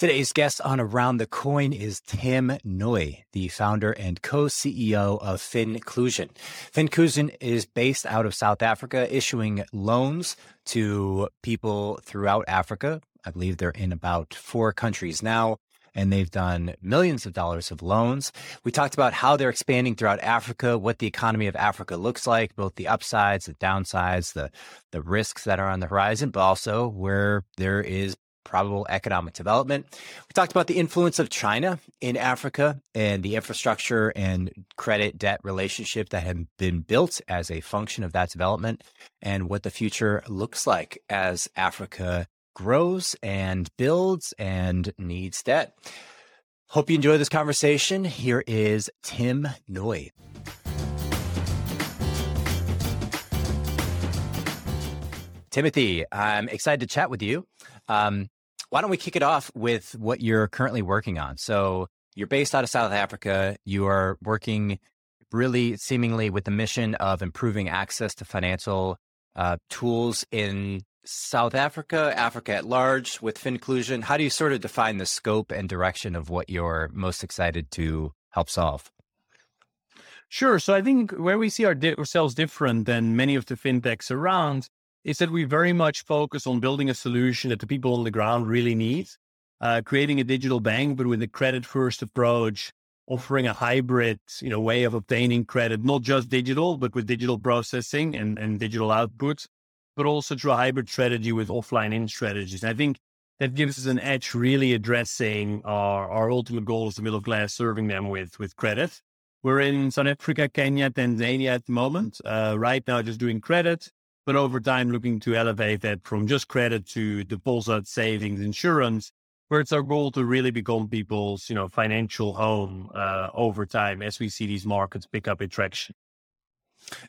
Today's guest on Around the Coin is Tim Nuy, the founder and co-CEO of Finclusion. Finclusion is based out of South Africa, issuing loans to people throughout Africa. I believe they're in about four countries now and they've done millions of dollars of loans. We talked about how they're expanding throughout Africa, what the economy of Africa looks like, both the upsides, the downsides, the the risks that are on the horizon, but also where there is probable economic development. We talked about the influence of China in Africa and the infrastructure and credit debt relationship that have been built as a function of that development and what the future looks like as Africa grows and builds and needs debt. Hope you enjoy this conversation. Here is Tim Nuy. Timothy, I'm excited to chat with you. Um, why don't we kick it off with what you're currently working on? So, you're based out of South Africa. You are working really seemingly with the mission of improving access to financial uh, tools in South Africa, Africa at large, with Finclusion. How do you sort of define the scope and direction of what you're most excited to help solve? Sure. So I think where we see ourselves different than many of the fintechs around is that we very much focus on building a solution that the people on the ground really need, uh, creating a digital bank, but with a credit first approach, offering a hybrid, you know, way of obtaining credit, not just digital, but with digital processing and, and digital outputs, but also through a hybrid strategy with offline in strategies. I think that gives us an edge really addressing our, our ultimate goal as the middle class, serving them with, with credit. We're in South Africa, Kenya, Tanzania at the moment. Uh, right now, just doing credit but over time looking to elevate that from just credit to deposit, savings, insurance, where it's our goal to really become people's, you know, financial home uh, over time as we see these markets pick up attraction.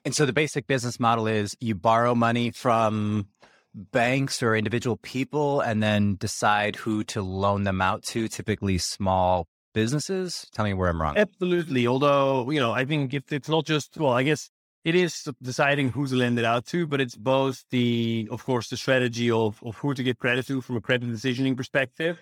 And so the basic business model is you borrow money from banks or individual people and then decide who to loan them out to, typically small businesses. Tell me where I'm wrong. Absolutely. Although, you know, I think if it's not just, well, I guess it is deciding who to lend it out to, but it's both the, of course, the strategy of, of who to give credit to from a credit decisioning perspective.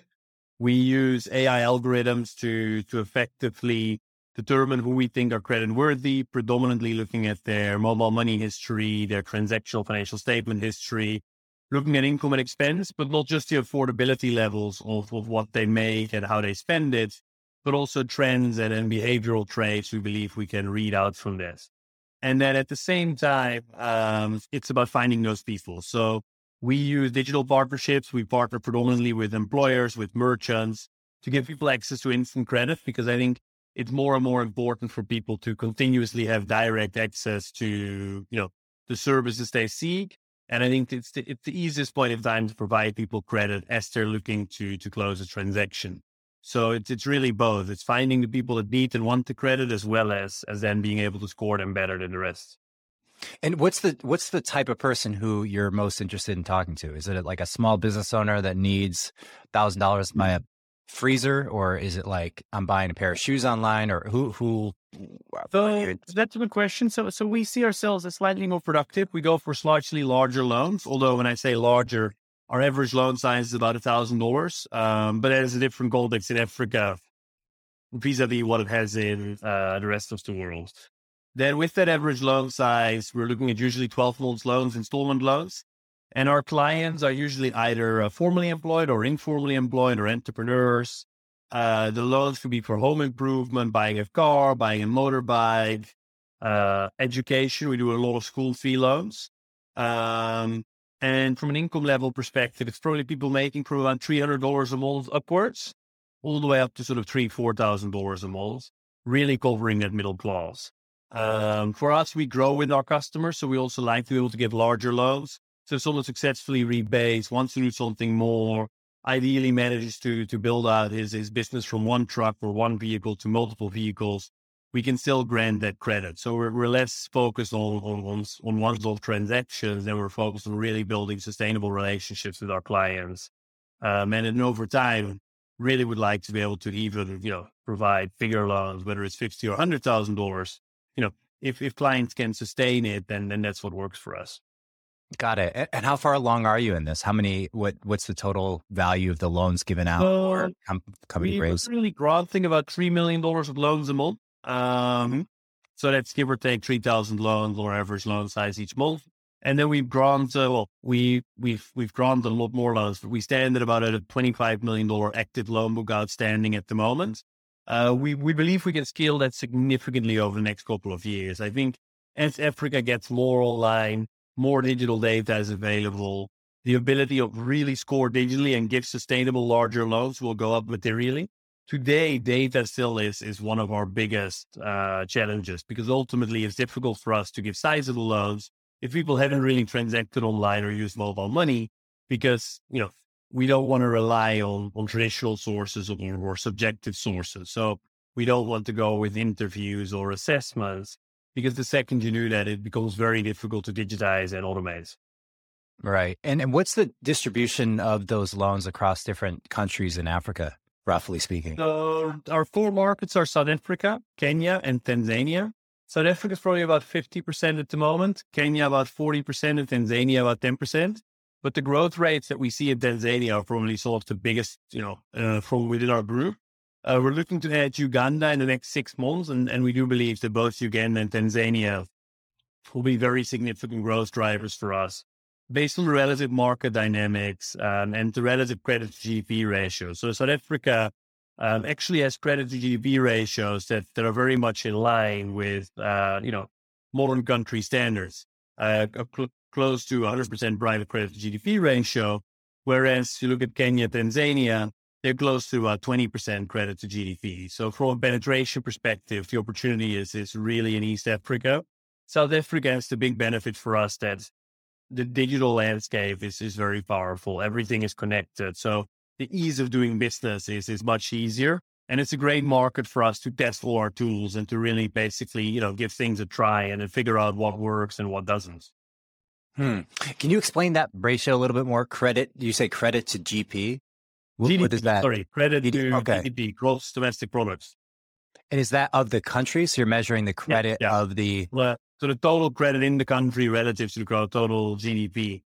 We use AI algorithms to, to effectively determine who we think are credit worthy, predominantly looking at their mobile money history, their transactional financial statement history, looking at income and expense, but not just the affordability levels of, of what they make and how they spend it, but also trends and, and behavioral traits we believe we can read out from this. And then at the same time, um, it's about finding those people. So we use digital partnerships. We partner predominantly with employers, with merchants to give people access to instant credit because I think it's more and more important for people to continuously have direct access to, you know, the services they seek. And I think it's the, it's the easiest point of time to provide people credit as they're looking to to close a transaction. So it's it's really both. It's finding the people that need and want the credit as well as as then being able to score them better than the rest. And what's the what's the type of person who you're most interested in talking to? Is it like a small business owner that needs thousand dollars buy mm. a freezer, or is it like I'm buying a pair of shoes online, or who who? So that's a good question. So so we see ourselves as slightly more productive. We go for slightly larger loans, although when I say larger, our average loan size is about a thousand dollars, um, but it has a different context in Africa vis-a-vis what it has in uh, the rest of the world. Then with that average loan size, we're looking at usually 12 months loans, installment loans. And our clients are usually either uh, formally employed or informally employed or entrepreneurs. Uh, the loans could be for home improvement, buying a car, buying a motorbike, uh, education. We do a lot of school fee loans. Um, and from an income level perspective, it's probably people making from around $300 a month upwards, all the way up to sort of three, $4,000 a month, really covering that middle class. Um, for us, we grow with our customers. So we also like to be able to give larger loans. So if someone successfully rebates, wants to do something more, ideally manages to to build out his, his business from one truck or one vehicle to multiple vehicles, we can still grant that credit. So we're, we're less focused on, on, on, on one-off transactions and we're focused on really building sustainable relationships with our clients. Um, and then over time, really would like to be able to even, you know, provide bigger loans, whether it's 50 or $100,000, you know, if, if clients can sustain it, then, then that's what works for us. Got it. And how far along are you in this? How many? What What's the total value of the loans given out or com- company we raised? really granting about three million dollars of loans a month. Um, Mm-hmm. so that's give or take three thousand loans or average loan size each month. And then we've grown uh, well, we we've we've granted a lot more loans, but we stand at about a twenty five million dollar active loan book outstanding at the moment. Uh, we we believe we can scale that significantly over the next couple of years. I think as Africa gets more online, more digital data is available. The ability of really score digitally and give sustainable larger loans will go up materially. Today, data still is is one of our biggest uh, challenges because ultimately it's difficult for us to give sizable loans if people haven't really transacted online or used mobile money because you know we don't want to rely on on traditional sources or, or subjective sources. So we don't want to go with interviews or assessments because the second you do that, it becomes very difficult to digitize and automate. Right. And and what's the distribution of those loans across different countries in Africa, roughly speaking? So our four markets are South Africa, Kenya, and Tanzania. South Africa is probably about 50% at the moment, Kenya about 40%, and Tanzania about 10%. But the growth rates that we see in Tanzania are probably some of the biggest, you know, uh, from within our group. Uh, we're looking to add Uganda in the next six months, and, and we do believe that both Uganda and Tanzania will be very significant growth drivers for us based on relative market dynamics um, and the relative credit to GDP ratio. So South Africa um, actually has credit to GDP ratios that, that are very much in line with, uh, you know, modern country standards, uh, cl- close to 100% private credit to GDP ratio. Whereas you look at Kenya, Tanzania, they're close to about 20% credit to GDP. So from a penetration perspective, the opportunity is, is really in East Africa. South Africa has the big benefit for us that the digital landscape is, is very powerful. Everything is connected. So the ease of doing business is, is much easier. And it's a great market for us to test all our tools and to really basically, you know, give things a try and then figure out what works and what doesn't. Hmm. Can you explain that ratio a little bit more? Credit, you say credit to GP? What, GDP, what is that? Sorry, credit GDP, to okay. GDP, gross domestic products. And is that of the country? So you're measuring the credit yeah. of the. Well, so the total credit in the country relative to the total GDP,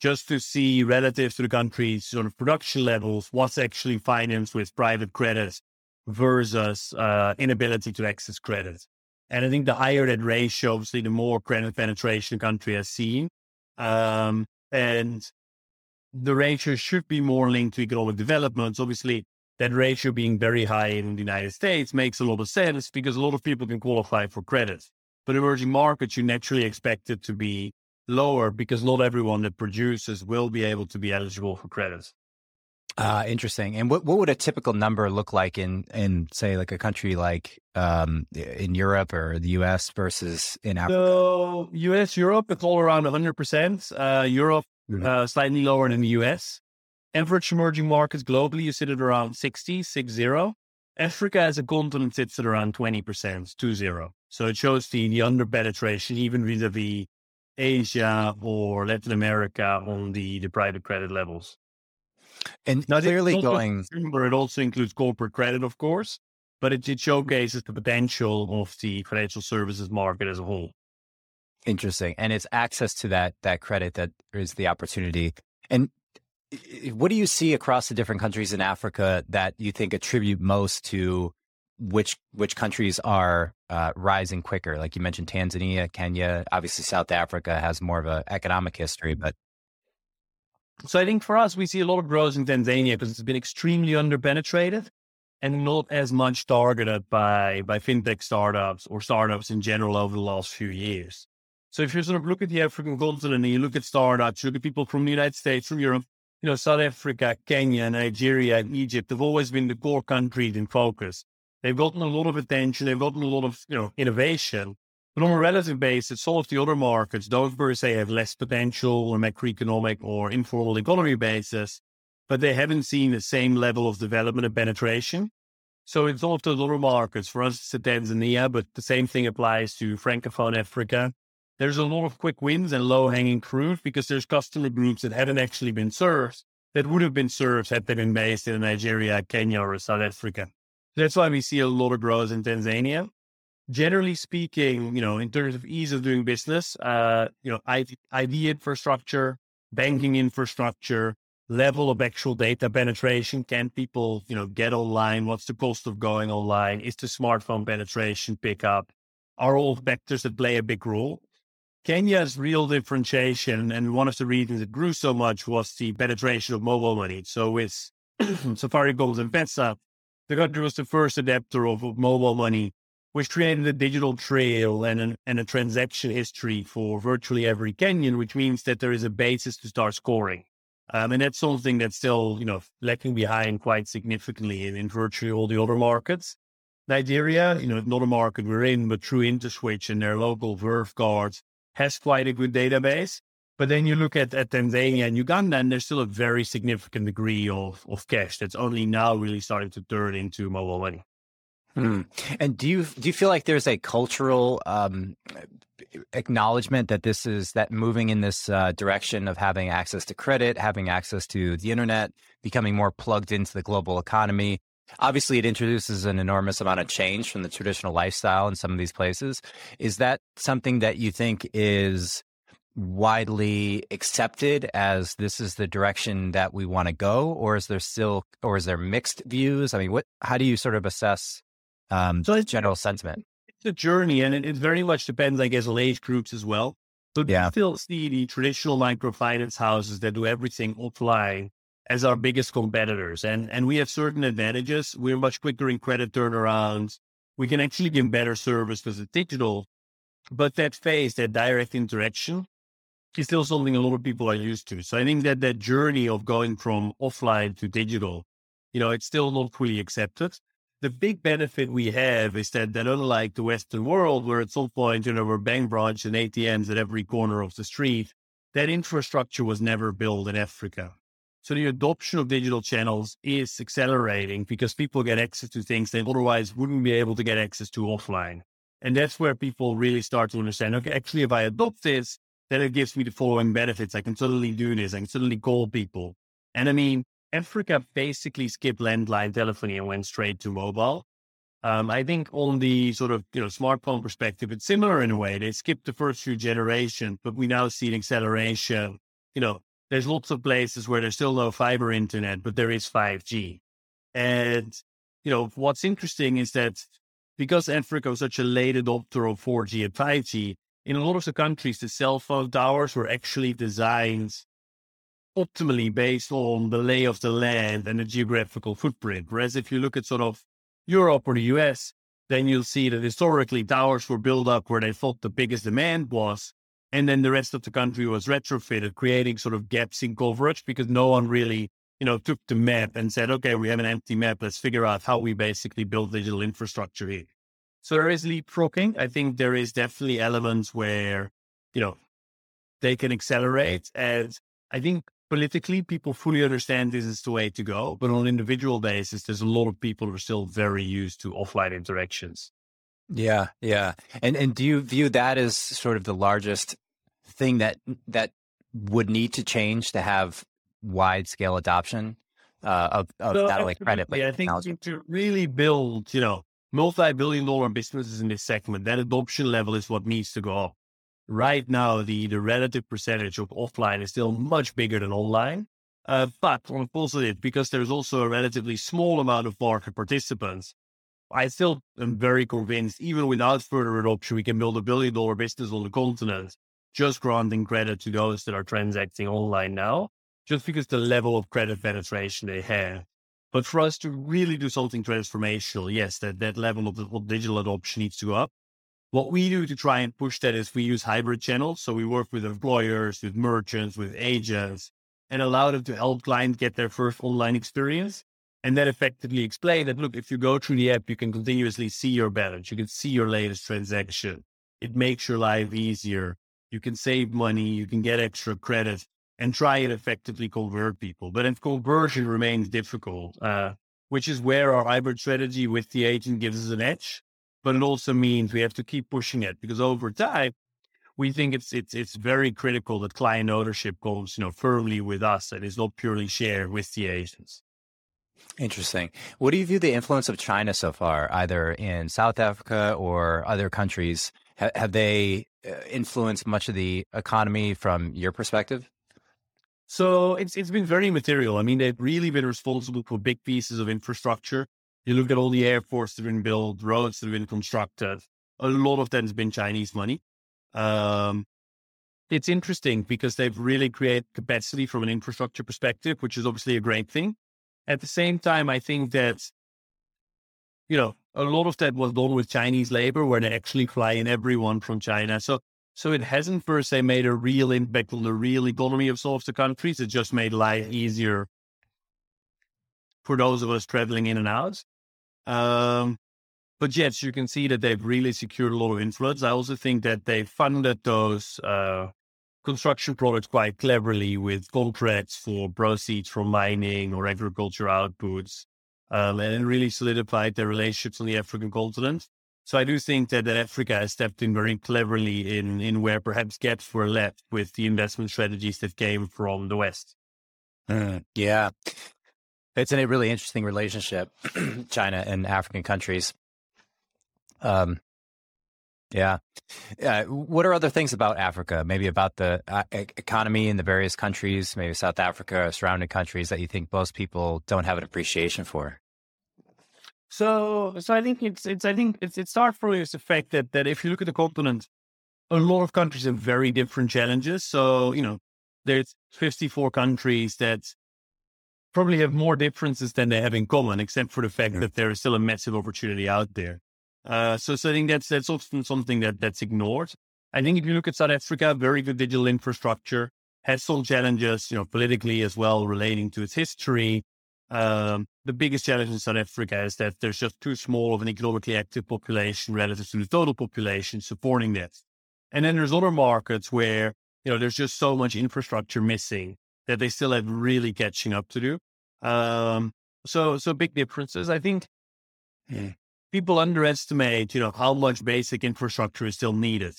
just to see relative to the country's sort of production levels, what's actually financed with private credit versus uh, inability to access credit. And I think the higher that ratio, obviously, the more credit penetration the country has seen. Um, and the ratio should be more linked to economic development. Obviously, that ratio being very high in the United States makes a lot of sense because a lot of people can qualify for credit. But emerging markets, you naturally expect it to be lower because not everyone that produces will be able to be eligible for credit. Uh, interesting. And what, what would a typical number look like in, in say, like a country like um, in Europe or the US versus in Africa? So, US, Europe, it's all around 100%. Uh, Europe, Mhm. uh, slightly lower than the US. Average emerging markets globally, you sit at around 60, 60. Africa as a continent sits at around 20%, 20. So it shows the, the under penetration, even vis a vis Asia or Latin America on the, the private credit levels. And Now, clearly going, Remember, it also includes corporate credit, of course, but it, it showcases the potential of the financial services market as a whole. Interesting. And it's access to that that credit that is the opportunity. And what do you see across the different countries in Africa that you think attribute most to which which countries are uh, rising quicker? Like you mentioned, Tanzania, Kenya, obviously South Africa has more of an economic history, but So I think for us, we see a lot of growth in Tanzania because it's been extremely underpenetrated and not as much targeted by, by fintech startups or startups in general over the last few years. So if you sort of look at the African continent and you look at startups, you look at people from the United States, from Europe, you know, South Africa, Kenya, Nigeria, and Egypt have always been the core countries in focus. They've gotten a lot of attention. They've gotten a lot of, you know, innovation. But on a relative basis, all of the other markets don't per se have less potential on macroeconomic or informal economy basis, but they haven't seen the same level of development and penetration. So it's all of those other markets. For us, it's Tanzania, but the same thing applies to Francophone Africa. There's a lot of quick wins and low hanging fruit because there's customer groups that haven't actually been served that would have been served had they been based in Nigeria, Kenya, or South Africa. That's why we see a lot of growth in Tanzania. Generally speaking, you know, in terms of ease of doing business, uh, you know, ID infrastructure, banking infrastructure, level of actual data penetration. Can people, you know, get online? What's the cost of going online? Is the smartphone penetration pick up? Are all factors that play a big role? Kenya's real differentiation, and one of the reasons it grew so much was the penetration of mobile money. So with Safaricom's M-Pesa, the country was the first adapter of, mobile money, which created a digital trail and, an, and a transaction history for virtually every Kenyan, which means that there is a basis to start scoring. Um, and that's something that's still, you know, lagging behind quite significantly in, in virtually all the other markets. Nigeria, you know, not a market we're in, but through InterSwitch and their local Verve cards has quite a good database. But then you look at, at Tanzania and Uganda, and there's still a very significant degree of, of cash that's only now really starting to turn into mobile money. Hmm. And do you do you feel like there's a cultural um, acknowledgement that this is that moving in this uh, direction of having access to credit, having access to the internet, becoming more plugged into the global economy? Obviously, it introduces an enormous amount of change from the traditional lifestyle in some of these places. Is that something that you think is widely accepted as this is the direction that we want to go, or is there still, or is there mixed views? I mean, what? How do you sort of assess um, so general sentiment? It's a journey, and it, it, very much depends, I guess, on age groups as well. But yeah. we still see the traditional microfinance houses that do everything offline as our biggest competitors. And, and we have certain advantages. We're much quicker in credit turnarounds. We can actually give better service because it's digital. But that face, that direct interaction is still something a lot of people are used to. So I think that that journey of going from offline to digital, you know, it's still not fully accepted. The big benefit we have is that, that unlike the Western world, where at some point, you know, we're bank branch and ATMs at every corner of the street, that infrastructure was never built in Africa. So the adoption of digital channels is accelerating because people get access to things they otherwise wouldn't be able to get access to offline. And that's where people really start to understand, okay, actually, if I adopt this, then it gives me the following benefits. I can suddenly do this. I can suddenly call people. And I mean, Africa basically skipped landline telephony and went straight to mobile. Um, I think on the sort of you know smartphone perspective, it's similar in a way. They skipped the first few generations, but we now see an acceleration. You know, there's lots of places where there's still no fiber internet, but there is 5G. And, you know, what's interesting is that because Africa was such a late adopter of 4G and 5G, in a lot of the countries, the cell phone towers were actually designed optimally based on the lay of the land and the geographical footprint. Whereas if you look at sort of Europe or the US, then you'll see that historically towers were built up where they thought the biggest demand was. And then the rest of the country was retrofitted, creating sort of gaps in coverage because no one really, you know, took the map and said, okay, we have an empty map. Let's figure out how we basically build digital infrastructure here. So there is leapfrogging. I think there is definitely elements where, you know, they can accelerate. And I think politically, people fully understand this is the way to go. But on an individual basis, there's a lot of people who are still very used to offline interactions. Yeah, yeah. And and do you view that as sort of the largest thing that that would need to change to have wide scale adoption uh, of, of so not only credit but I think to really build, you know, multi-billion dollar businesses in this segment, that adoption level is what needs to go up. Right now, the the relative percentage of offline is still much bigger than online. Uh, but on a positive, because there's also a relatively small amount of market participants, I still am very convinced, even without further adoption, we can build a billion dollar business on the continent, just granting credit to those that are transacting online now. just because the level of credit penetration they have. But for us to really do something transformational, yes, that, that level of, of digital adoption needs to go up. What we do to try and push that is we use hybrid channels. So we work with employers, with merchants, with agents, and allow them to help clients get their first online experience. And then effectively explain that, look, if you go through the app, you can continuously see your balance. You can see your latest transaction. It makes your life easier. You can save money. You can get extra credit and try and effectively convert people. But if conversion remains difficult, uh, which is where our hybrid strategy with the agent gives us an edge. But it also means we have to keep pushing it because over time, we think it's it's it's very critical that client ownership goes, you know, firmly with us and is not purely shared with the agents. Interesting. What do you view the influence of China so far, either in South Africa or other countries? H- have they uh, influenced much of the economy from your perspective? So it's it's been very material. I mean, they've really been responsible for big pieces of infrastructure. You look at all the airports that have been built, roads that have been constructed. A lot of that has been Chinese money. Um, it's interesting because they've really created capacity from an infrastructure perspective, which is obviously a great thing. At the same time, I think that, you know, a lot of that was done with Chinese labor where they actually fly in everyone from China. So, so it hasn't per se made a real impact on the real economy of some of the countries. It just made life easier for those of us traveling in and out. Um, but yes, you can see that they've really secured a lot of influence. I also think that they funded those uh, construction products quite cleverly with contracts for proceeds from mining or agriculture outputs, um, and really solidified their relationships on the African continent. So I do think that, that Africa has stepped in very cleverly in, in where perhaps gaps were left with the investment strategies that came from the West. Mm, yeah. It's a really interesting relationship, China and African countries. Um, yeah. Uh, what are other things about Africa? Maybe about the uh, economy in the various countries, maybe South Africa, surrounding countries that you think most people don't have an appreciation for. So, so I think it's it's I think it's it starts from this effect that that if you look at the continent, a lot of countries have very different challenges. So you know, there's 54 countries that probably have more differences than they have in common, except for the fact yeah. that there is still a massive opportunity out there. Uh, so, so I think that's that's often something that that's ignored. I think if you look at South Africa, very good digital infrastructure has some challenges, you know, politically as well, relating to its history. Um, the biggest challenge in South Africa is that there's just too small of an economically active population relative to the total population supporting that. And then there's other markets where, you know, there's just so much infrastructure missing that they still have really catching up to do. Um, so, so big differences. I think yeah people underestimate, you know, how much basic infrastructure is still needed.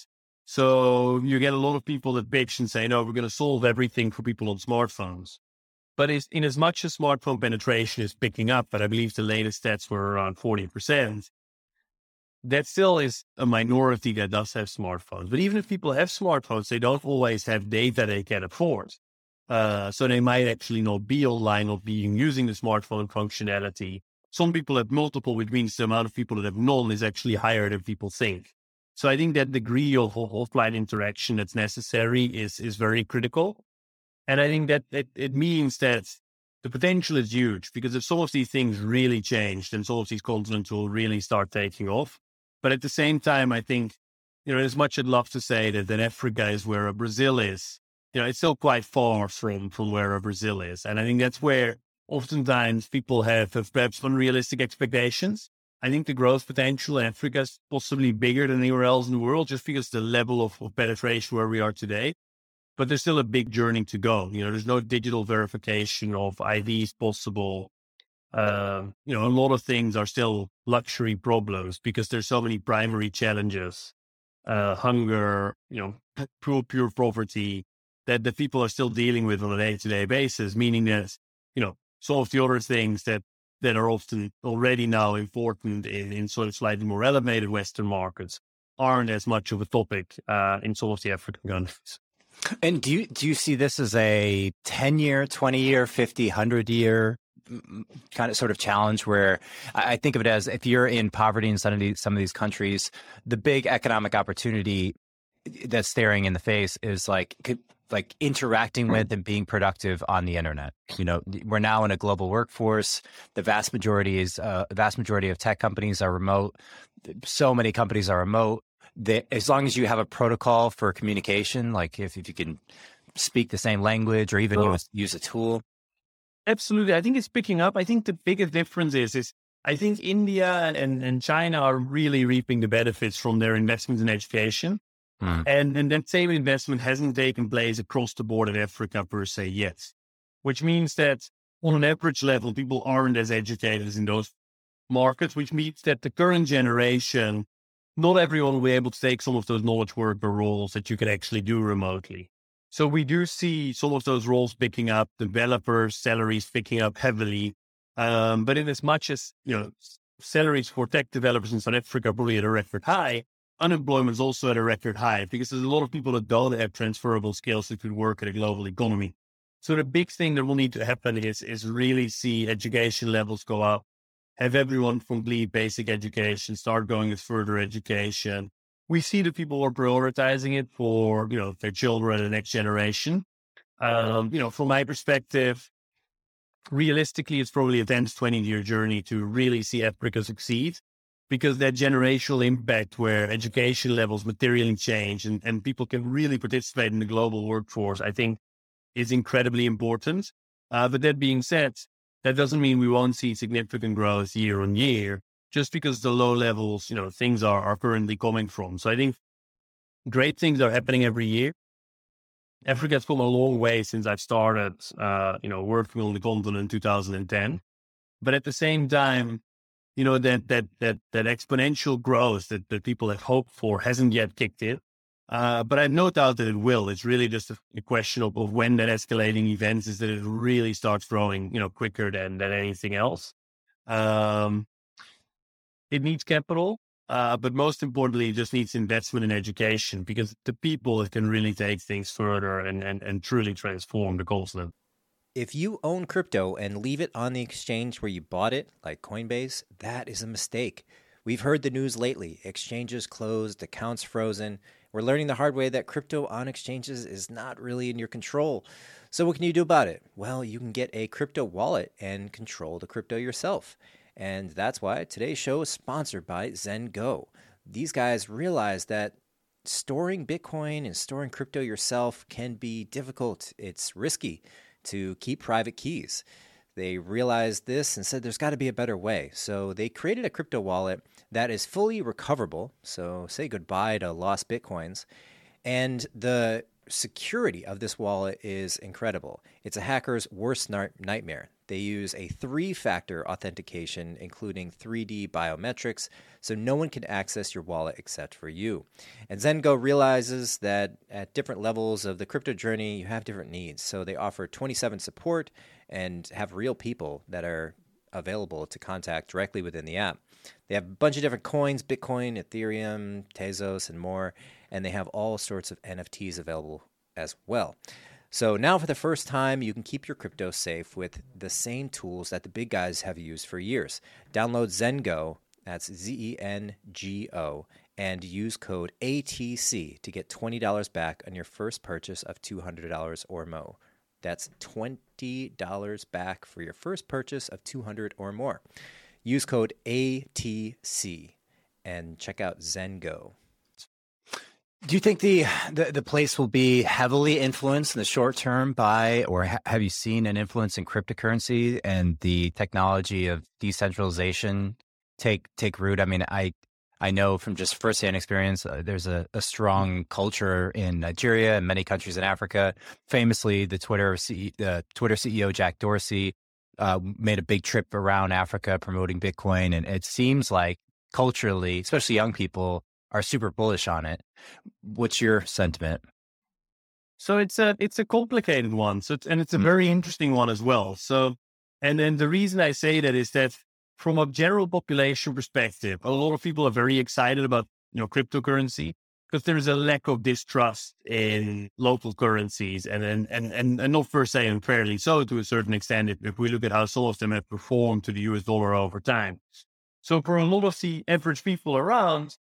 So you get a lot of people that bitch and say, no, we're going to solve everything for people on smartphones. But in as much as smartphone penetration is picking up, but I believe the latest stats were around 40%, that still is a minority that does have smartphones. But even if people have smartphones, they don't always have data they can afford. Uh, so they might actually not be online or being using the smartphone functionality some people have multiple, which means the amount of people that have none is actually higher than people think. So I think that degree of offline interaction that's necessary is is very critical. And I think that it, it means that the potential is huge because if some of these things really change, then some of these continents will really start taking off. But at the same time, I think, you know, as much I'd love to say that, that Africa is where Brazil is, you know, it's still quite far from from where Brazil is. And I think that's where oftentimes people have, have perhaps unrealistic expectations. I think the growth potential in Africa is possibly bigger than anywhere else in the world just because the level of, of penetration where we are today. But there's still a big journey to go. You know, there's no digital verification of IDs possible. Uh, you know, a lot of things are still luxury problems because there's so many primary challenges, uh, hunger, you know, pure, pure poverty that the people are still dealing with on a day to day basis, meaning that, you know, some of the other things that that are often already now important in, in sort of slightly more elevated Western markets aren't as much of a topic uh, in some of the African countries. And do you do you see this as a 10 year, 20 year, 50, 100 year kind of sort of challenge where I think of it as if you're in poverty in some of these, some of these countries, the big economic opportunity that's staring in the face is like like interacting with and being productive on the internet. You know, we're now in a global workforce. The vast majority is uh, vast majority of tech companies are remote. So many companies are remote. They, as long as you have a protocol for communication, like if, if you can speak the same language or even use, use a tool. Absolutely. I think it's picking up. I think the biggest difference is, is I think India and, and China are really reaping the benefits from their investments in education. Mm. And, and that same investment hasn't taken place across the board in Africa per se yet, which means that on an average level, people aren't as educated as in those markets, which means that the current generation, not everyone will be able to take some of those knowledge worker roles that you can actually do remotely. So we do see some of those roles picking up, developers' salaries picking up heavily. Um, but in as much as, you know, salaries for tech developers in South Africa are probably at a record high, unemployment is also at a record high because there's a lot of people that don't have transferable skills that could work in a global economy. So the big thing that will need to happen is is really see education levels go up, have everyone complete basic education, start going with further education. We see that people are prioritizing it for you know their children the next generation. Um, you know, from my perspective, realistically, it's probably a 10 to 20 year journey to really see Africa succeed because that generational impact where education levels materially change and, and people can really participate in the global workforce, I think is incredibly important. Uh, but that being said, that doesn't mean we won't see significant growth year on year just because the low levels, you know, things are, are currently coming from. So I think great things are happening every year. Africa's come a long way since I've started, uh, you know, working on the continent in 2010. But at the same time, you know, that that that that exponential growth that, that people have hoped for hasn't yet kicked in. Uh, but I have no doubt that it will. It's really just a, a question of, of, when that escalating events is that it really starts growing, you know, quicker than than anything else. Um, it needs capital, uh, but most importantly, it just needs investment in education because the people that can really take things further and, and, and truly transform the continent. If you own crypto and leave it on the exchange where you bought it, like Coinbase, that is a mistake. We've heard the news lately exchanges closed, accounts frozen. We're learning the hard way that crypto on exchanges is not really in your control. So, what can you do about it? Well, you can get a crypto wallet and control the crypto yourself. And that's why today's show is sponsored by ZenGo. These guys realize that storing Bitcoin and storing crypto yourself can be difficult, it's risky to keep private keys. They realized this and said there's got to be a better way. So they created a crypto wallet that is fully recoverable. So say goodbye to lost bitcoins. And the security of this wallet is incredible. It's a hacker's worst nightmare. They use a three factor authentication, including 3D biometrics, so no one can access your wallet except for you. And ZenGo realizes that at different levels of the crypto journey, you have different needs. So they offer 27 support and have real people that are available to contact directly within the app. They have a bunch of different coins Bitcoin, Ethereum, Tezos, and more. And they have all sorts of NFTs available as well. So now, for the first time, you can keep your crypto safe with the same tools that the big guys have used for years. Download ZenGo, that's Z E N G O, and use code ATC to get $20 back on your first purchase of $200 or more. That's $20 back for your first purchase of 200 or more. Use code ATC and check out ZenGo. Do you think the, the, the place will be heavily influenced in the short term by, or ha- have you seen an influence in cryptocurrency and the technology of decentralization take take root? I mean, I I know from just firsthand experience, uh, there's a, a, strong culture in Nigeria and many countries in Africa. Famously, the Twitter C- Twitter CEO Jack Dorsey uh, made a big trip around Africa promoting Bitcoin, and it seems like culturally, especially young people, are super bullish on it. What's your sentiment? So it's a it's a complicated one. So it's, and it's a mm. very interesting one as well. So and then the reason I say that is that from a general population perspective, a lot of people are very excited about you know cryptocurrency because there's a lack of distrust in local currencies and and and and, and not per se unfairly so to a certain extent if, if we look at how some of them have performed to the US dollar over time. So for a lot of the average people around,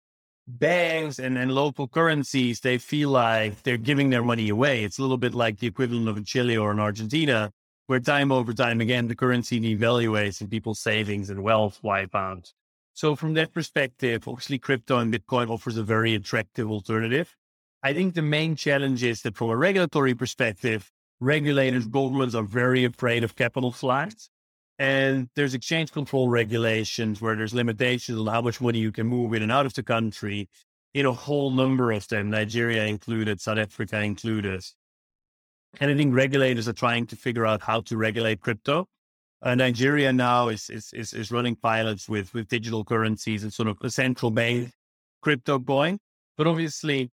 banks and, and local currencies, they feel like they're giving their money away. It's a little bit like the equivalent of in Chile or in Argentina, where time over time again, the currency devaluates and people's savings and wealth wipe out. So from that perspective, obviously crypto and Bitcoin offers a very attractive alternative. I think the main challenge is that from a regulatory perspective, regulators, governments are very afraid of capital flights. And there's exchange control regulations where there's limitations on how much money you can move in and out of the country in a whole number of them, Nigeria included, South Africa included. And I think regulators are trying to figure out how to regulate crypto. Uh, Nigeria now is, is, is is running pilots with with digital currencies and sort of a central bank crypto coin. But obviously,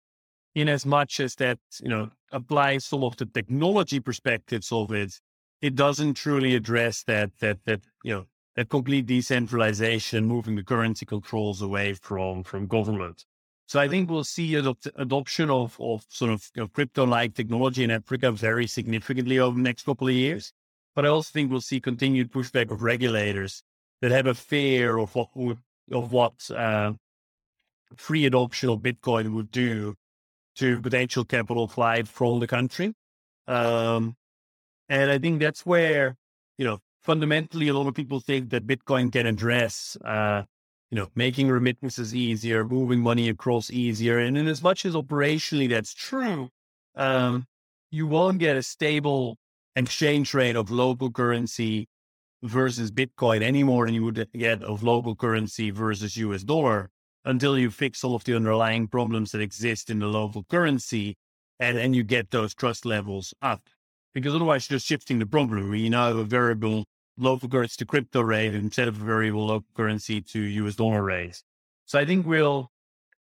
in as much as that you know applies some of the technology perspectives of it, it doesn't truly address that that that you know that complete decentralization, moving the currency controls away from from government. So I think we'll see adopt, adoption of of sort of you know, crypto like technology in Africa very significantly over the next couple of years. But I also think we'll see continued pushback of regulators that have a fear of what of what uh, free adoption of Bitcoin would do to potential capital flight from the country. Um, and I think that's where, you know, fundamentally, a lot of people think that Bitcoin can address, uh, you know, making remittances easier, moving money across easier. And in as much as operationally that's true, um, you won't get a stable exchange rate of local currency versus Bitcoin any more than you would get of local currency versus US dollar until you fix all of the underlying problems that exist in the local currency and then you get those trust levels up. Because otherwise you're just shifting the problem. We now have a variable local currency to crypto rate instead of a variable local currency to US dollar rate. So I think we'll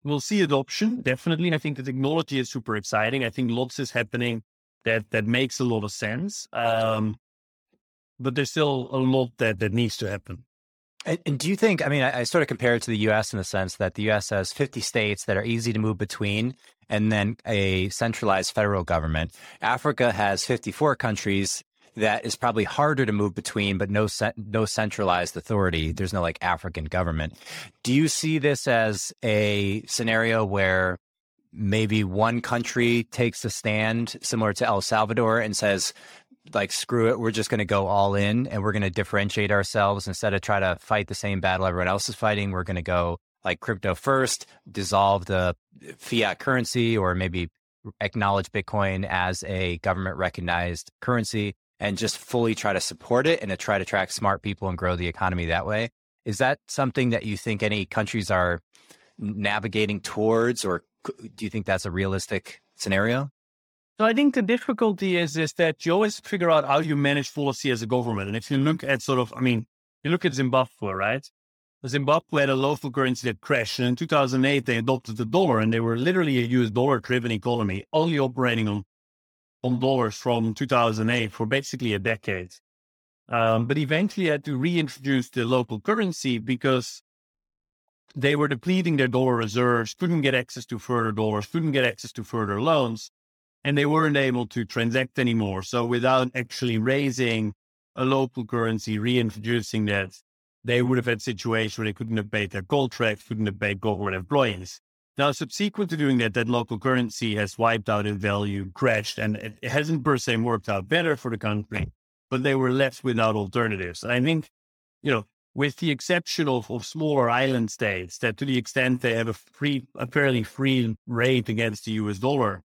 we'll see adoption, definitely. I think the technology is super exciting. I think lots is happening that that makes a lot of sense. Um, but there's still a lot that that needs to happen. And, do you think? I mean, I, I, sort of compare it to the U.S. in the sense that the U.S. has 50 states that are easy to move between, and then a centralized federal government. Africa has 54 countries that is probably harder to move between, but no no centralized authority. There's no like African government. Do you see this as a scenario where maybe one country takes a stand similar to El Salvador and says, like, screw it, we're just going to go all in and we're going to differentiate ourselves instead of try to fight the same battle everyone else is fighting. We're going to go like crypto first, dissolve the uh, fiat currency, or maybe acknowledge Bitcoin as a government recognized currency and just fully try to support it and to try to attract smart people and grow the economy that way. Is that something that you think any countries are navigating towards or do you think that's a realistic scenario? So I think the difficulty is is that you always figure out how you manage policy as a government. And if you look at sort of, I mean, you look at Zimbabwe, right? Zimbabwe had a local currency that crashed. And in 2008, they adopted the dollar and they were literally a US dollar driven economy, only operating on, on dollars from 2008 for basically a decade. Um, but eventually had to reintroduce the local currency because they were depleting their dollar reserves, couldn't get access to further dollars, couldn't get access to further loans, and they weren't able to transact anymore. So without actually raising a local currency, reintroducing that, they would have had situations where they couldn't have paid their contracts, couldn't have paid government employees. Now, subsequent to doing that, that local currency has wiped out in value, crashed, and it hasn't per se worked out better for the country, but they were left without alternatives. And I think, you know, with the exception of, of smaller island states that to the extent they have a free, a fairly free rate against the US dollar,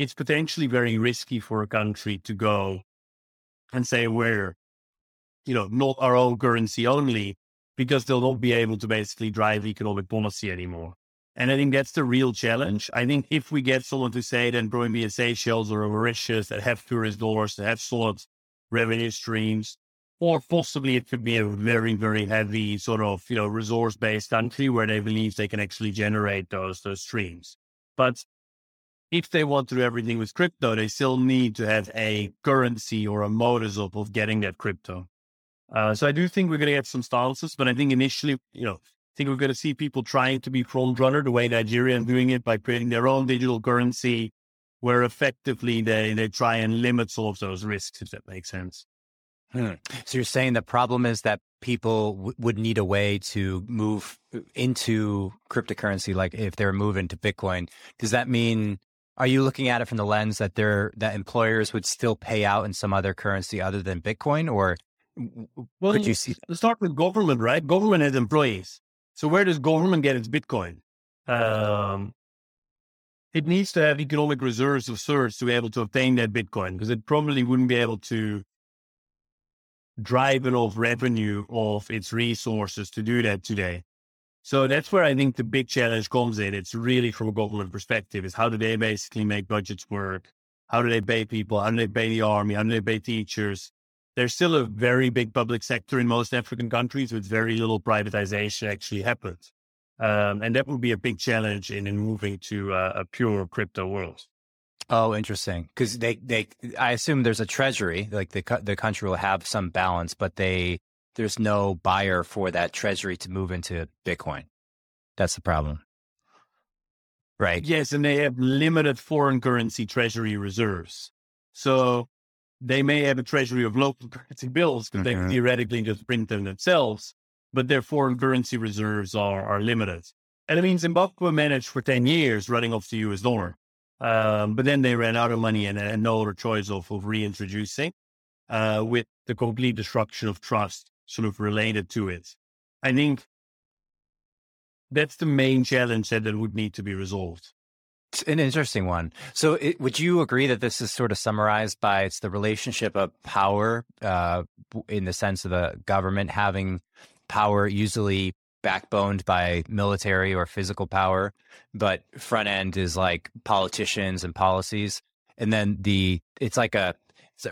it's potentially very risky for a country to go and say we're, you know, not our own currency only because they'll not be able to basically drive economic policy anymore. And I think that's the real challenge. I think if we get someone to say that probably be a Seychelles or a Mauritius that have tourist dollars, that have solid revenue streams, or possibly it could be a very, very heavy sort of, you know, resource based country where they believe they can actually generate those, those streams. But if they want to do everything with crypto, they still need to have a currency or a modus of, of getting that crypto. Uh, so I do think we're going to get some stances, but I think initially, you know, I think we're going to see people trying to be front runner the way Nigeria is doing it by creating their own digital currency, where effectively they they try and limit some of those risks, if that makes sense. Hmm. So you're saying the problem is that people w- would need a way to move into cryptocurrency, like if they're moving to Bitcoin, does that mean are you looking at it from the lens that they're that employers would still pay out in some other currency other than Bitcoin, or well, could you see? Let's start with government, right? Government has employees. So where does government get its Bitcoin? Um, it needs to have economic reserves of sorts to be able to obtain that Bitcoin because it probably wouldn't be able to drive enough revenue of its resources to do that today. So that's where I think the big challenge comes in. It's really from a government perspective is how do they basically make budgets work? How do they pay people? How do they pay the army? How do they pay teachers? There's still a very big public sector in most African countries with very little privatization actually happens. Um, and that would be a big challenge in, in moving to uh, a pure crypto world. Oh, interesting. Because they, they, I assume there's a treasury, like the the country will have some balance, but they there's no buyer for that treasury to move into Bitcoin. That's the problem, right? Yes, and they have limited foreign currency treasury reserves, so they may have a treasury of local currency bills because mm-hmm. they theoretically just print them themselves, but their foreign currency reserves are are limited. And I mean, Zimbabwe managed for ten years running off the U.S. dollar. Um, but then they ran out of money and, and no other choice of, of reintroducing uh, with the complete destruction of trust sort of related to it. I think that's the main challenge that, that would need to be resolved. It's an interesting one. So, it, would you agree that this is sort of summarized by it's the relationship of power uh, in the sense of the government having power, usually backboned by military or physical power, but front end is like politicians and policies. And then the it's like a a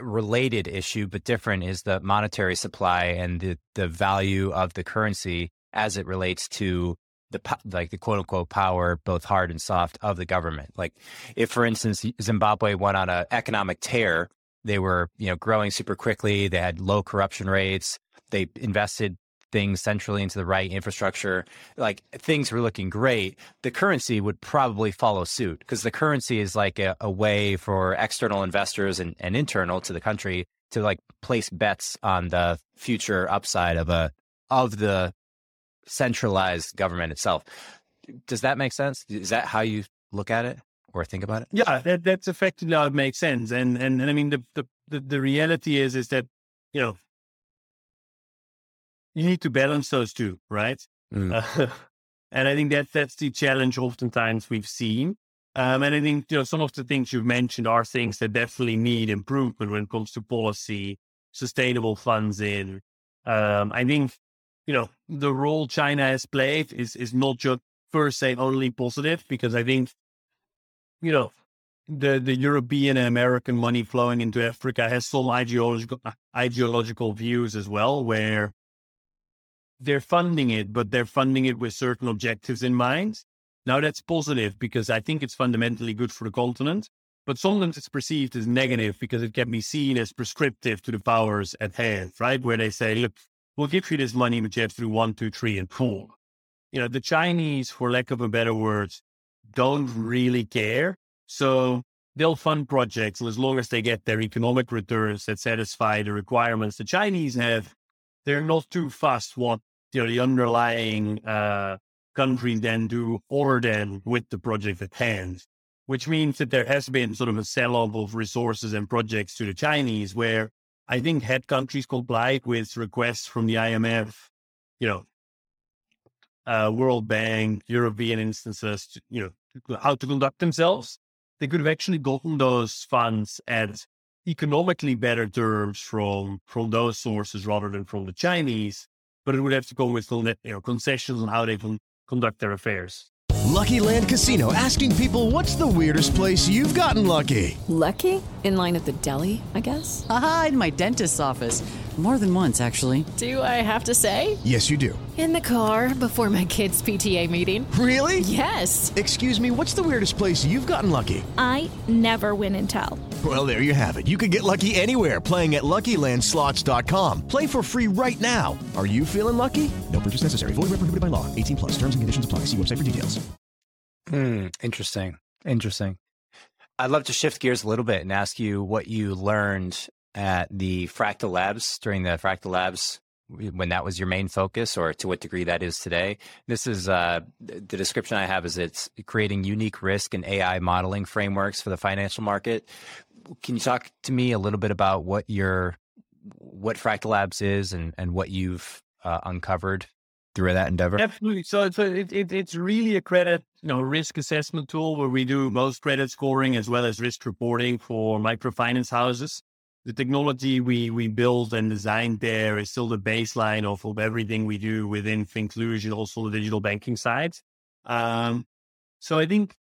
related issue, but different is the monetary supply and the the value of the currency as it relates to the like the quote unquote power, both hard and soft, of the government. Like if, for instance, Zimbabwe went on an economic tear, they were you know growing super quickly. They had low corruption rates. They invested things centrally into the right infrastructure, like things were looking great, the currency would probably follow suit because the currency is like a, a way for external investors and, and internal to the country to like place bets on the future upside of a of the centralized government itself. Does that make sense? Is that how you look at it or think about it? Yeah, that, that's effectively how it makes sense. And and, and I mean the, the the the reality is is that you know you need to balance those two, right? Mm. Uh, and I think that that's the challenge oftentimes we've seen. Um, and I think you know some of the things you've mentioned are things that definitely need improvement when it comes to policy, sustainable funds in. Um, I think you know the role China has played is is not just first say only positive because I think you know the the European and American money flowing into Africa has some ideological ideological views as well, where they're funding it, but they're funding it with certain objectives in mind. Now that's positive because I think it's fundamentally good for the continent, but sometimes it's perceived as negative because it can be seen as prescriptive to the powers at hand, right? Where they say, look, we'll give you this money, but you have to do one, two, three, and four. You know, the Chinese, for lack of a better word, don't really care. So they'll fund projects as long as they get their economic returns that satisfy the requirements the Chinese have. They're not too fast what you know, the underlying uh, countries then do other than with the project at hand, which means that there has been sort of a sell off of resources and projects to the Chinese, where I think had countries complied with requests from the IMF, you know, uh, World Bank, European instances, to, you know, how to conduct themselves, they could have actually gotten those funds at economically better terms from from those sources rather than from the Chinese but it would have to go with you know, concessions on how they can conduct their affairs. Lucky Land Casino asking people what's the weirdest place you've gotten lucky? Lucky? In line at the deli, I guess? Aha, in my dentist's office. More than once, actually. Do I have to say? Yes, you do. In the car before my kids' PTA meeting. Really? Yes. Excuse me, what's the weirdest place you've gotten lucky? I never win and tell. Well, there you have it. You can get lucky anywhere playing at LuckyLandSlots.com. Play for free right now. Are you feeling lucky? No purchase necessary. Void where prohibited by law. 18 plus. Terms and conditions apply. See website for details. Hmm. Interesting. Interesting. I'd love to shift gears a little bit and ask you what you learned at the Fractal Labs during the Fractal Labs when that was your main focus, or to what degree that is today. This is uh, the description I have is it's creating unique risk and AI modeling frameworks for the financial market. Can you talk to me a little bit about what your what Fractal Labs is and and what you've uh, uncovered through that endeavor? Absolutely. So, so it, it, it's really a credit, you know, risk assessment tool where we do most credit scoring as well as risk reporting for microfinance houses. The technology we we built and designed there is still the baseline of, of everything we do within Finclusion, also the digital banking side. Um, so I think,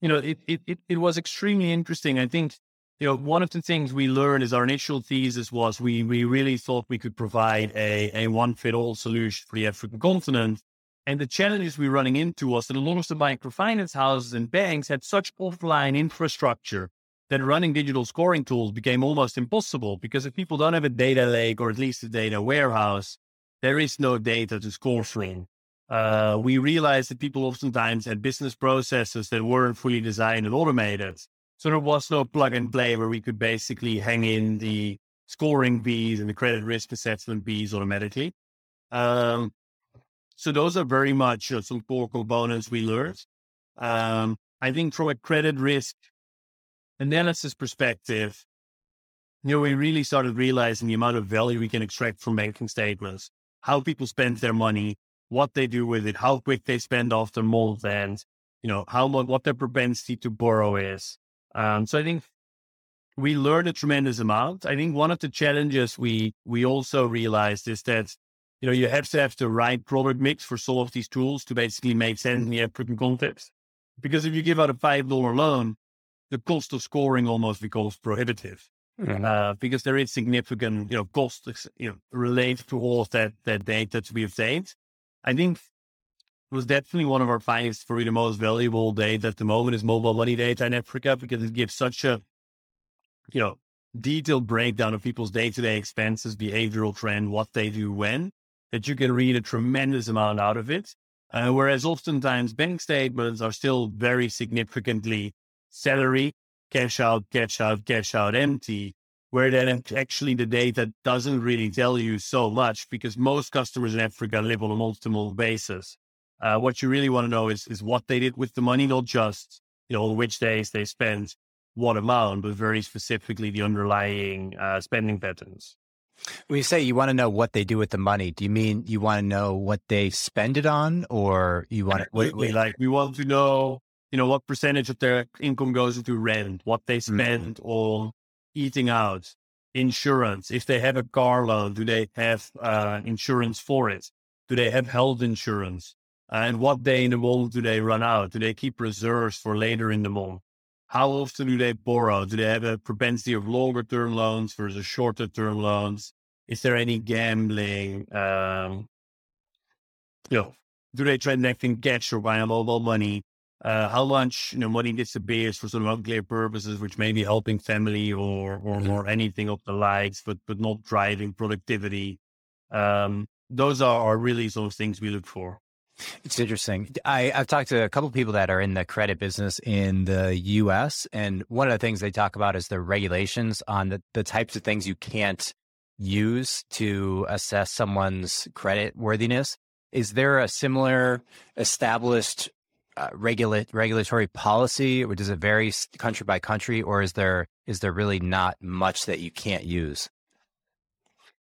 you know, it, it, it, was extremely interesting. I think you know, one of the things we learned is our initial thesis was we we really thought we could provide a, a one fit all solution for the African continent. And the challenges we were running into was that a lot of the microfinance houses and banks had such offline infrastructure that running digital scoring tools became almost impossible because if people don't have a data lake or at least a data warehouse, there is no data to score from. Uh, we realized that people oftentimes had business processes that weren't fully designed and automated. So there was no plug and play where we could basically hang in the scoring bees and the credit risk assessment bees automatically. Um, so those are very much uh, some core components we learned. Um, I think from a credit risk analysis perspective, you know, we really started realizing the amount of value we can extract from banking statements, how people spend their money, what they do with it, how quick they spend off their month, and you know how much what their propensity to borrow is. Um, so I think we learned a tremendous amount. I think one of the challenges we we also realized is that you know you have to have the right product mix for some of these tools to basically make sense in the African context. Because if you give out a five dollar loan, the cost of scoring almost becomes prohibitive. Mm-hmm. Uh, because there is significant, you know, cost, you know, related to all of that that data to be obtained. I think it was definitely one of our finds for the most valuable data at the moment is mobile money data in Africa because it gives such a, you know, detailed breakdown of people's day-to-day expenses, behavioral trend, what they do when, that you can read a tremendous amount out of it. Uh, whereas oftentimes bank statements are still very significantly salary, cash out, cash out, cash out, empty, where then actually the data doesn't really tell you so much because most customers in Africa live on a multiple basis. Uh, what you really want to know is is what they did with the money, not just you know which days they spent what amount, but very specifically the underlying uh, spending patterns. When you say you want to know what they do with the money, do you mean you want to know what they spend it on, or you want to what, what, like we want to know you know what percentage of their income goes into rent, what they mm-hmm. spend mm-hmm. on eating out, insurance. If they have a car loan, do they have uh, insurance for it? Do they have health insurance? And what day in the month do they run out? Do they keep reserves for later in the month? How often do they borrow? Do they have a propensity of longer term loans versus shorter term loans? Is there any gambling? Um, you know, do they transact in cash or via mobile money? Uh, how much you know money disappears for sort of unclear purposes, which may be helping family or or, mm-hmm. or anything of the likes, but but not driving productivity. Um, those are, are really sort of things we look for. It's interesting. I, have talked to a couple of people that are in the credit business in the US. And one of the things they talk about is the regulations on the, the types of things you can't use to assess someone's credit worthiness. Is there a similar established uh, regula- regulatory policy, or does it vary country by country, or is there is there really not much that you can't use?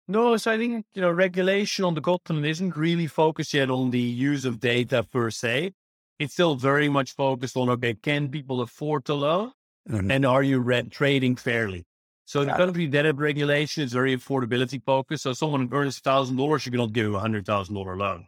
No, so I think you know regulation on the continent isn't really focused yet on the use of data per se. It's still very much focused on okay, can people afford to loan, mm-hmm. and are you rent trading fairly? So the country debt regulation is very affordability focused. So someone earns thousand dollars, you cannot give a hundred thousand dollar loan.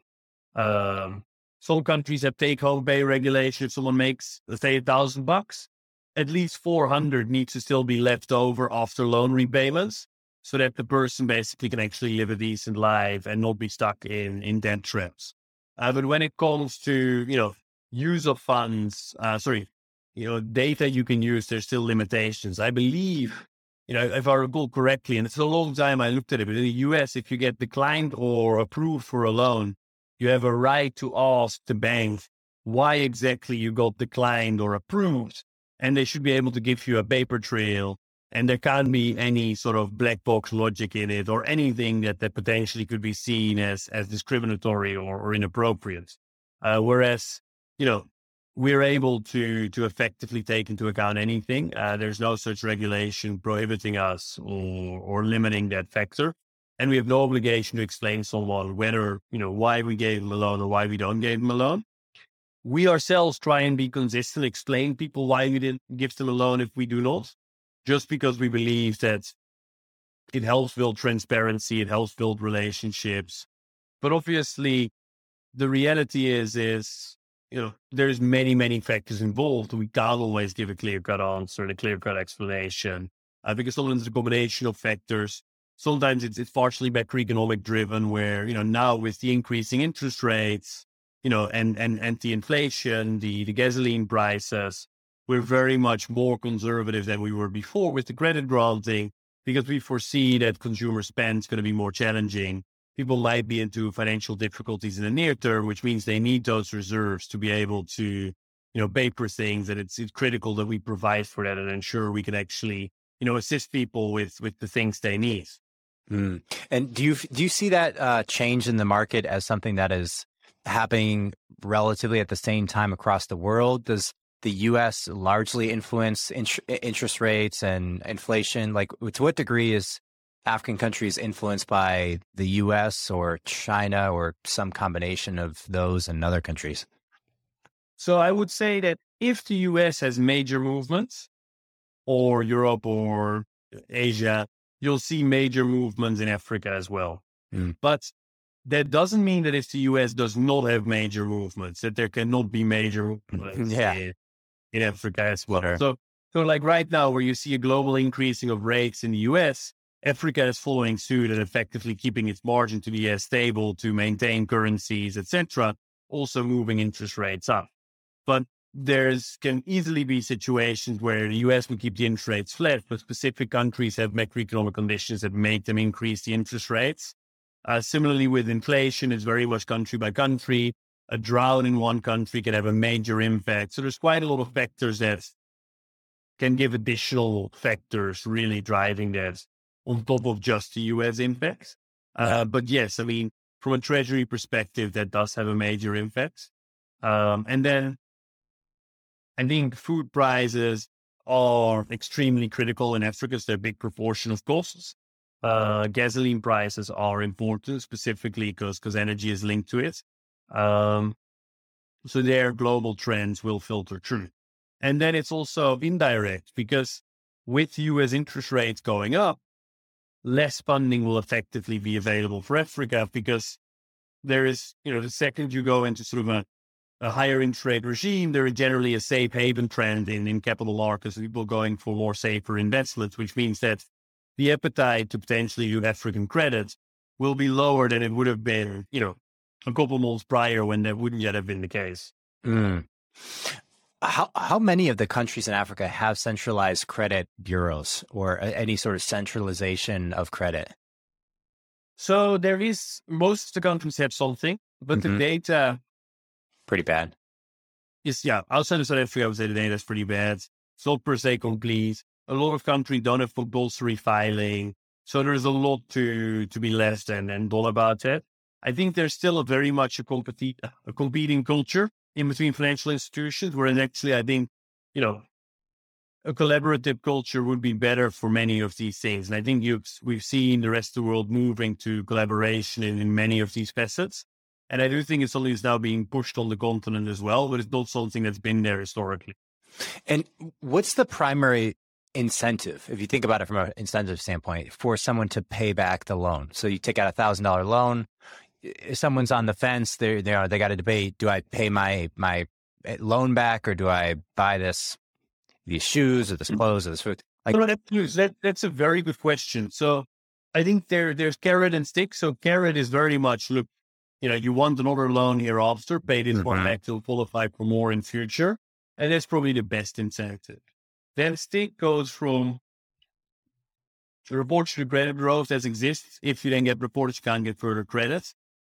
Um, some countries have take home pay regulation. If someone makes let's say a thousand bucks, at least four hundred needs to still be left over after loan repayments so that the person basically can actually live a decent life and not be stuck in, in debt traps. Uh, but when it comes to, you know, use of funds, uh, sorry, you know, data you can use, there's still limitations. I believe, you know, if I recall correctly, and it's a long time I looked at it, but in the US, if you get declined or approved for a loan, you have a right to ask the bank why exactly you got declined or approved. And they should be able to give you a paper trail And there can't be any sort of black box logic in it or anything that, that potentially could be seen as, as discriminatory or, or inappropriate. Uh, whereas, you know, we're able to, to effectively take into account anything. Uh, there's no such regulation prohibiting us or, or limiting that factor. And we have no obligation to explain someone whether, you know, why we gave them a loan or why we don't give them a loan. We ourselves try and be consistent, explain people why we didn't give them a loan if we do not just because we believe that it helps build transparency, it helps build relationships. But obviously, the reality is, is you know, there's many, many factors involved. We can't always give a clear cut answer and a clear cut explanation I think it's sometimes a combination of factors. Sometimes it's, it's partially macroeconomic driven, where you know now with the increasing interest rates, you know, and and and the inflation, the the gasoline prices, we're very much more conservative than we were before with the credit granting because we foresee that consumer spend is going to be more challenging. People might be into financial difficulties in the near term, which means they need those reserves to be able to, you know, pay for things. And it's, it's critical that we provide for that and ensure we can actually, you know, assist people with with the things they need. Mm. And do you do you see that uh, change in the market as something that is happening relatively at the same time across the world? Does the U.S. largely influence int- interest rates and inflation? Like, to what degree is African countries influenced by the U.S. or China or some combination of those and other countries? So I would say that if the U.S. has major movements, or Europe or Asia, you'll see major movements in Africa as well. Mm. But that doesn't mean that if the US does not have major movements, that there cannot be major movements yeah in Africa as well. Sure. So, so like right now, where you see a global increasing of rates in the US, Africa is following suit and effectively keeping its margin to be as stable to maintain currencies, etc. Also moving interest rates up, but there's can easily be situations where the US will keep the interest rates flat, but specific countries have macroeconomic conditions that make them increase the interest rates. Uh, similarly, with inflation, it's very much country by country a drought in one country can have a major impact. So there's quite a lot of factors that can give additional factors really driving that on top of just the US impacts. Uh, but yes, I mean, from a treasury perspective, that does have a major impact. Um, and then I think food prices are extremely critical in Africa. So they're a big proportion of costs. Uh, gasoline prices are important specifically because because energy is linked to it. Um, so their global trends will filter through. And then it's also indirect because with US interest rates going up, less funding will effectively be available for Africa because there is, you know, the second you go into sort of a, a higher interest rate regime, there is generally a safe haven trend in, in capital markets, people going for more safer investments, which means that the appetite to potentially do African credit will be lower than it would have been, you know, a couple months prior when that wouldn't yet have been the case. Mm. How how many of the countries in Africa have centralized credit bureaus or any sort of centralization of credit? So there is most of the countries have something, but mm-hmm. the data pretty bad. Yeah, outside of South Africa, I would say the data is pretty bad. It's not per se complete. A lot of countries don't have compulsory filing, so there is a lot to to be less and and done about it. I think there's still a very much a, competi- a competing culture in between financial institutions, whereas actually I think, you know, a collaborative culture would be better for many of these things. And I think we've seen the rest of the world moving to collaboration in, in many of these facets. And I do think it's something that's now being pushed on the continent as well, but it's not something that's been there historically. And what's the primary incentive, if you think about it from an incentive standpoint, for someone to pay back the loan? So you take out a thousand dollar loan, if someone's on the fence, they they are, they got to debate: do I pay my my eh, loan back, or do I buy this these shoes or this mm. clothes or this food? Like, no, that's, that, that's a very good question. So I think there there's carrot and stick. So carrot is very much look, you know, you want another loan hereafter, pay this mm-hmm. one back to qualify for more in future, and that's probably the best incentive. Then stick goes from the reports to the credit bureaus that exists. If you then get reported, you can't get further credit.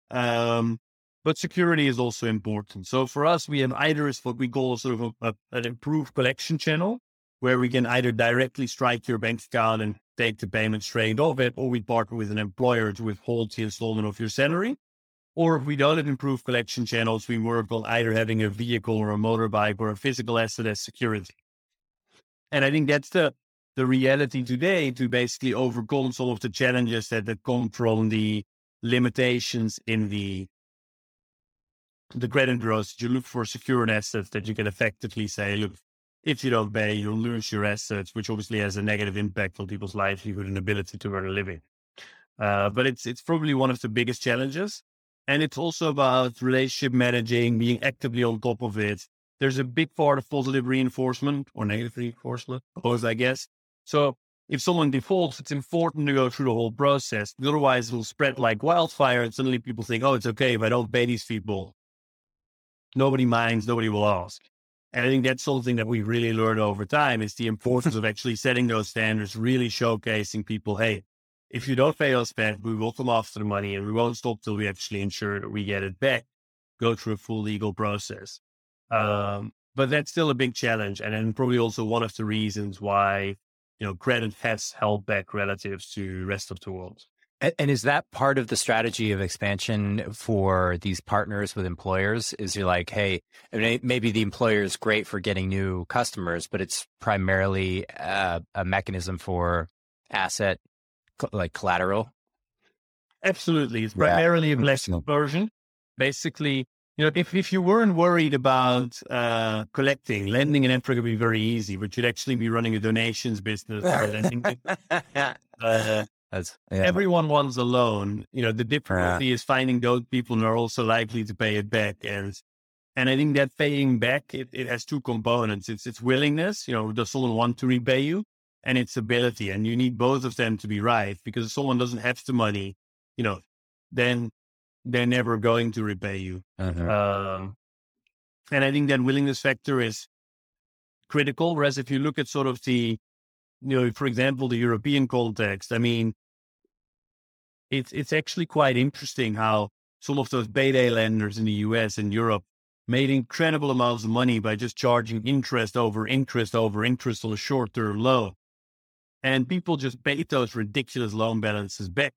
Um, but security is also important. So for us, we have either is what we call sort of a, a, an improved collection channel, where we can either directly strike your bank account and take the payment straight off it, or we partner with an employer to withhold the installment of your salary. Or if we don't have improved collection channels, we work on either having a vehicle or a motorbike or a physical asset as security. And I think that's the the reality today to basically overcome some of the challenges that, that come from the limitations in the the credit bureaus. You look for secure assets that you can effectively say, look, if you don't pay, you'll lose your assets, which obviously has a negative impact on people's livelihood and ability to earn a living. Uh, but it's it's probably one of the biggest challenges. And it's also about relationship managing, being actively on top of it. There's a big part of positive reinforcement or negative reinforcement, both, I guess. So if someone defaults, it's important to go through the whole process. Otherwise, it will spread like wildfire. And suddenly people think, oh, it's okay if I don't pay these people. Nobody minds, nobody will ask. And I think that's something that we really learned over time is the importance of actually setting those standards, really showcasing people, hey, if you don't pay us back, we will come after the money and we won't stop till we actually ensure that we get it back, go through a full legal process. Um, but that's still a big challenge. And then probably also one of the reasons why, you know, credit has held back relative to rest of the world. And, is that part of the strategy of expansion for these partners with employers? Is you're like, hey, I mean, maybe the employer is great for getting new customers, but it's primarily a, a mechanism for asset like collateral? Absolutely. It's primarily yeah. a blessing version. Basically, you know, if, if you weren't worried about uh, collecting, lending in Africa would be very easy, but you'd actually be running a donations business. uh, That's, yeah. Everyone wants a loan. You know, the difficulty yeah. is finding those people who are also likely to pay it back. And and I think that paying back, it, it has two components. It's its willingness, you know, does someone want to repay you? And its ability. And you need both of them to be right because if someone doesn't have the money, you know, then they're never going to repay you. Uh-huh. Um, and I think that willingness factor is critical. Whereas if you look at sort of the, you know, for example, the European context, I mean, it's it's actually quite interesting how some of those payday lenders in the US and Europe made incredible amounts of money by just charging interest over interest over interest on a short term loan and people just paid those ridiculous loan balances back.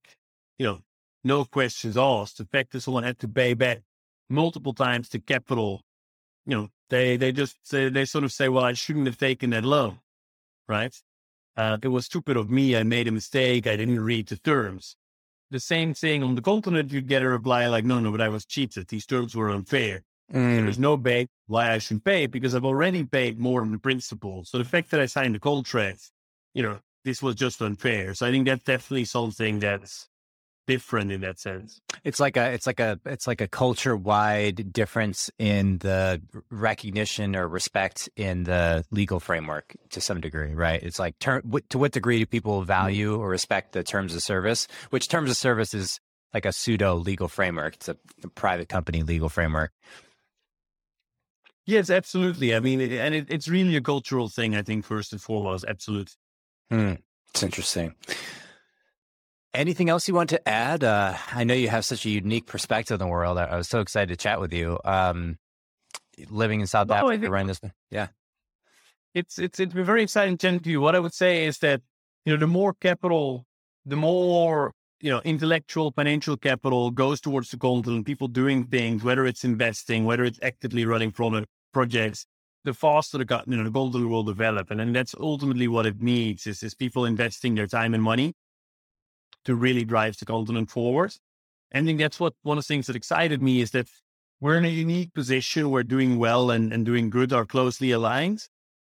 You know, no questions asked. The fact that someone had to pay back multiple times the capital, you know, they they just say, they sort of say, well, I shouldn't have taken that loan, right? Uh, it was stupid of me. I made a mistake. I didn't read the terms. The same thing on the continent, you'd get a reply like, no, no, but I was cheated. These terms were unfair. Mm. There's no bet why I should pay because I've already paid more than the principal. So the fact that I signed the contract, you know, this was just unfair. So I think that's definitely something that's different in that sense. It's like a it's like a it's like a culture wide difference in the recognition or respect in the legal framework to some degree, right? It's like ter- to what degree do people mm-hmm. value or respect the terms of service? Which terms of service is like a pseudo legal framework. It's a, a private company legal framework. Yes, absolutely. I mean, and it, it's really a cultural thing. I think first and foremost, absolutely. Hmm. It's interesting. Anything else you want to add? Uh, I know you have such a unique perspective in the world. I, I was so excited to chat with you. Um, living in South no, Africa, right? This, yeah, it's it's it's been very exciting to you. What I would say is that you know the more capital, the more you know intellectual, financial capital goes towards the continent. People doing things, whether it's investing, whether it's actively running product projects, the faster the, you know, the golden will develop. And then that's ultimately what it needs is, is people investing their time and money to really drive the continent forward. And I think that's what one of the things that excited me is that we're in a unique position where doing well and, and doing good are closely aligned.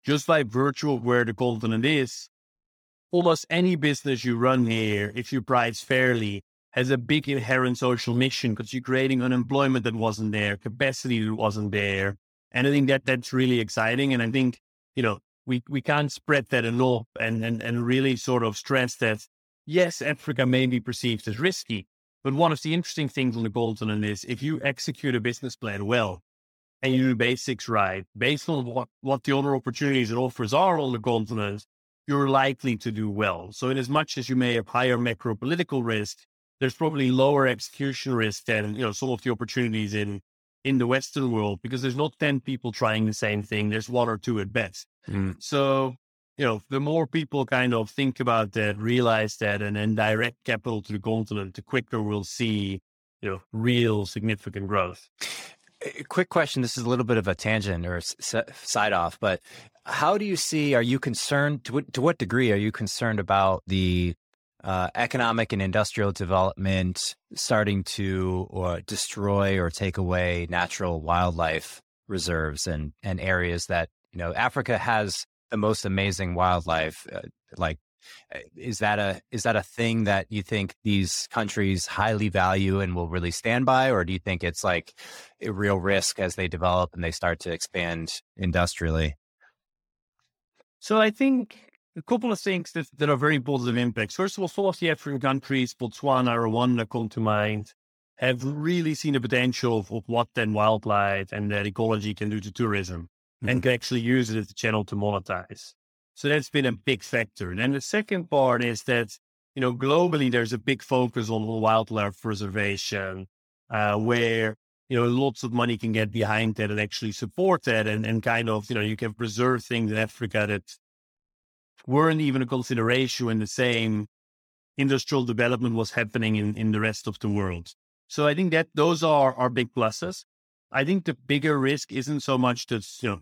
Just by virtue of where the continent is, almost any business you run here, if you price fairly, has a big inherent social mission because you're creating unemployment that wasn't there, capacity that wasn't there, and I think that that's really exciting. And I think, you know, we, we can't spread that enough and, and, and really sort of stress that, yes, Africa may be perceived as risky, but one of the interesting things on the continent is if you execute a business plan well and you do basics right, based on what, what the other opportunities and offers are on the continent, you're likely to do well. So in as much as you may have higher macro political risk, there's probably lower execution risk than, you know, some of the opportunities in in the Western world because there's not 10 people trying the same thing. There's one or two at best. Mm. So you know, the more people kind of think about that, realize that, and then direct capital to the continent, the quicker we'll see, you know, real significant growth. A quick question. This is a little bit of a tangent or s- side off, but how do you see? Are you concerned? To what, to what degree are you concerned about the uh, economic and industrial development starting to or destroy or take away natural wildlife reserves and and areas that you know Africa has the most amazing wildlife. Uh, like, uh, is that a is that a thing that you think these countries highly value and will really stand by, or do you think it's like a real risk as they develop and they start to expand industrially? So I think a couple of things that, that are very positive impacts. First of all, some of the African countries, Botswana, Rwanda come to mind, have really seen the potential of, of what then wildlife and their ecology can do to tourism mm-hmm. and can actually use it as a channel to monetize. So that's been a big factor. And then the second part is that, you know, globally, there's a big focus on wildlife preservation, uh, where, you know, lots of money can get behind that and actually support that and, and kind of, you know, you can preserve things in Africa that weren't even a consideration when the same industrial development was happening in, in the rest of the world. So I think that those are our big pluses. I think the bigger risk isn't so much that, you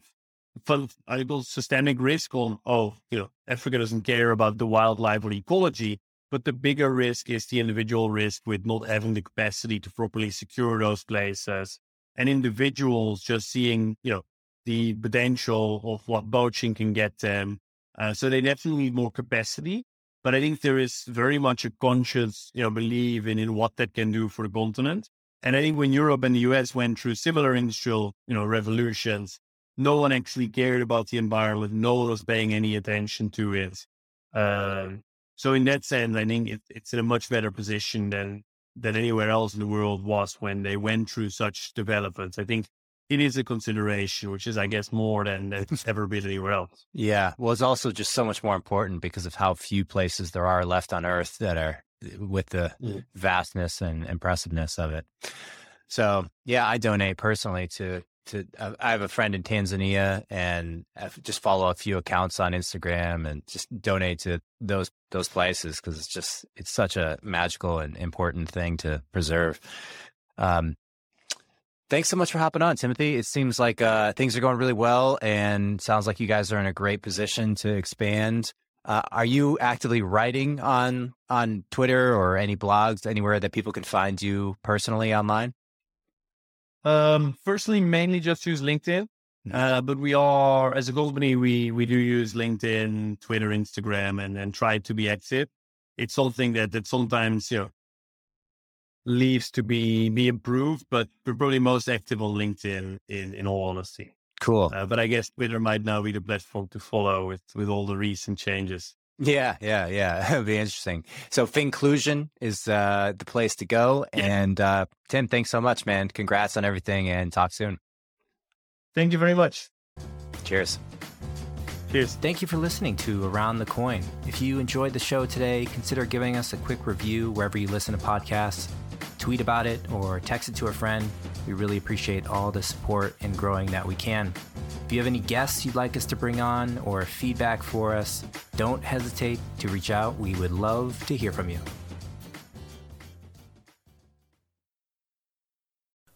know, systemic risk on, oh, you know, Africa doesn't care about the wildlife or ecology, but the bigger risk is the individual risk with not having the capacity to properly secure those places and individuals just seeing, you know, the potential of what poaching can get them uh, so they definitely need more capacity. But I think there is very much a conscious, you know, belief in, in what that can do for the continent. And I think when Europe and the US went through similar industrial, you know, revolutions, no one actually cared about the environment. No one was paying any attention to it. Um, so in that sense, I think it, it's in a much better position than than anywhere else in the world was when they went through such developments. I think it is a consideration, which is, I guess, more than it's ever been anywhere else. Yeah. Well, it's also just so much more important because of how few places there are left on Earth that are with the mm. vastness and impressiveness of it. So, yeah, I donate personally to to. Uh, I have a friend in Tanzania, and I just follow a few accounts on Instagram, and just donate to those those places because it's just it's such a magical and important thing to preserve. Um, Thanks so much for hopping on, Timothy. It seems like uh, things are going really well, and sounds like you guys are in a great position to expand. Uh, are you actively writing on on Twitter or any blogs anywhere that people can find you personally online? Um, firstly, mainly just use LinkedIn, mm-hmm. uh, but we are as a company we we do use LinkedIn, Twitter, Instagram, and and try to be active. It's something that that sometimes you know leaves to be be improved, but we're probably most active on LinkedIn. In in all honesty, cool. Uh, but I guess Twitter might now be the platform to follow with with all the recent changes. Yeah, yeah, yeah. It'll be interesting. So Finclusion is uh, the place to go. Yeah. And uh, Tim, thanks so much, man. Congrats on everything, and talk soon. Thank you very much. Cheers. Cheers. Thank you for listening to Around the Coin. If you enjoyed the show today, consider giving us a quick review wherever you listen to podcasts tweet about it or text it to a friend. We really appreciate all the support and growing that we can. If you have any guests you'd like us to bring on or feedback for us, don't hesitate to reach out. We would love to hear from you.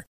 Center.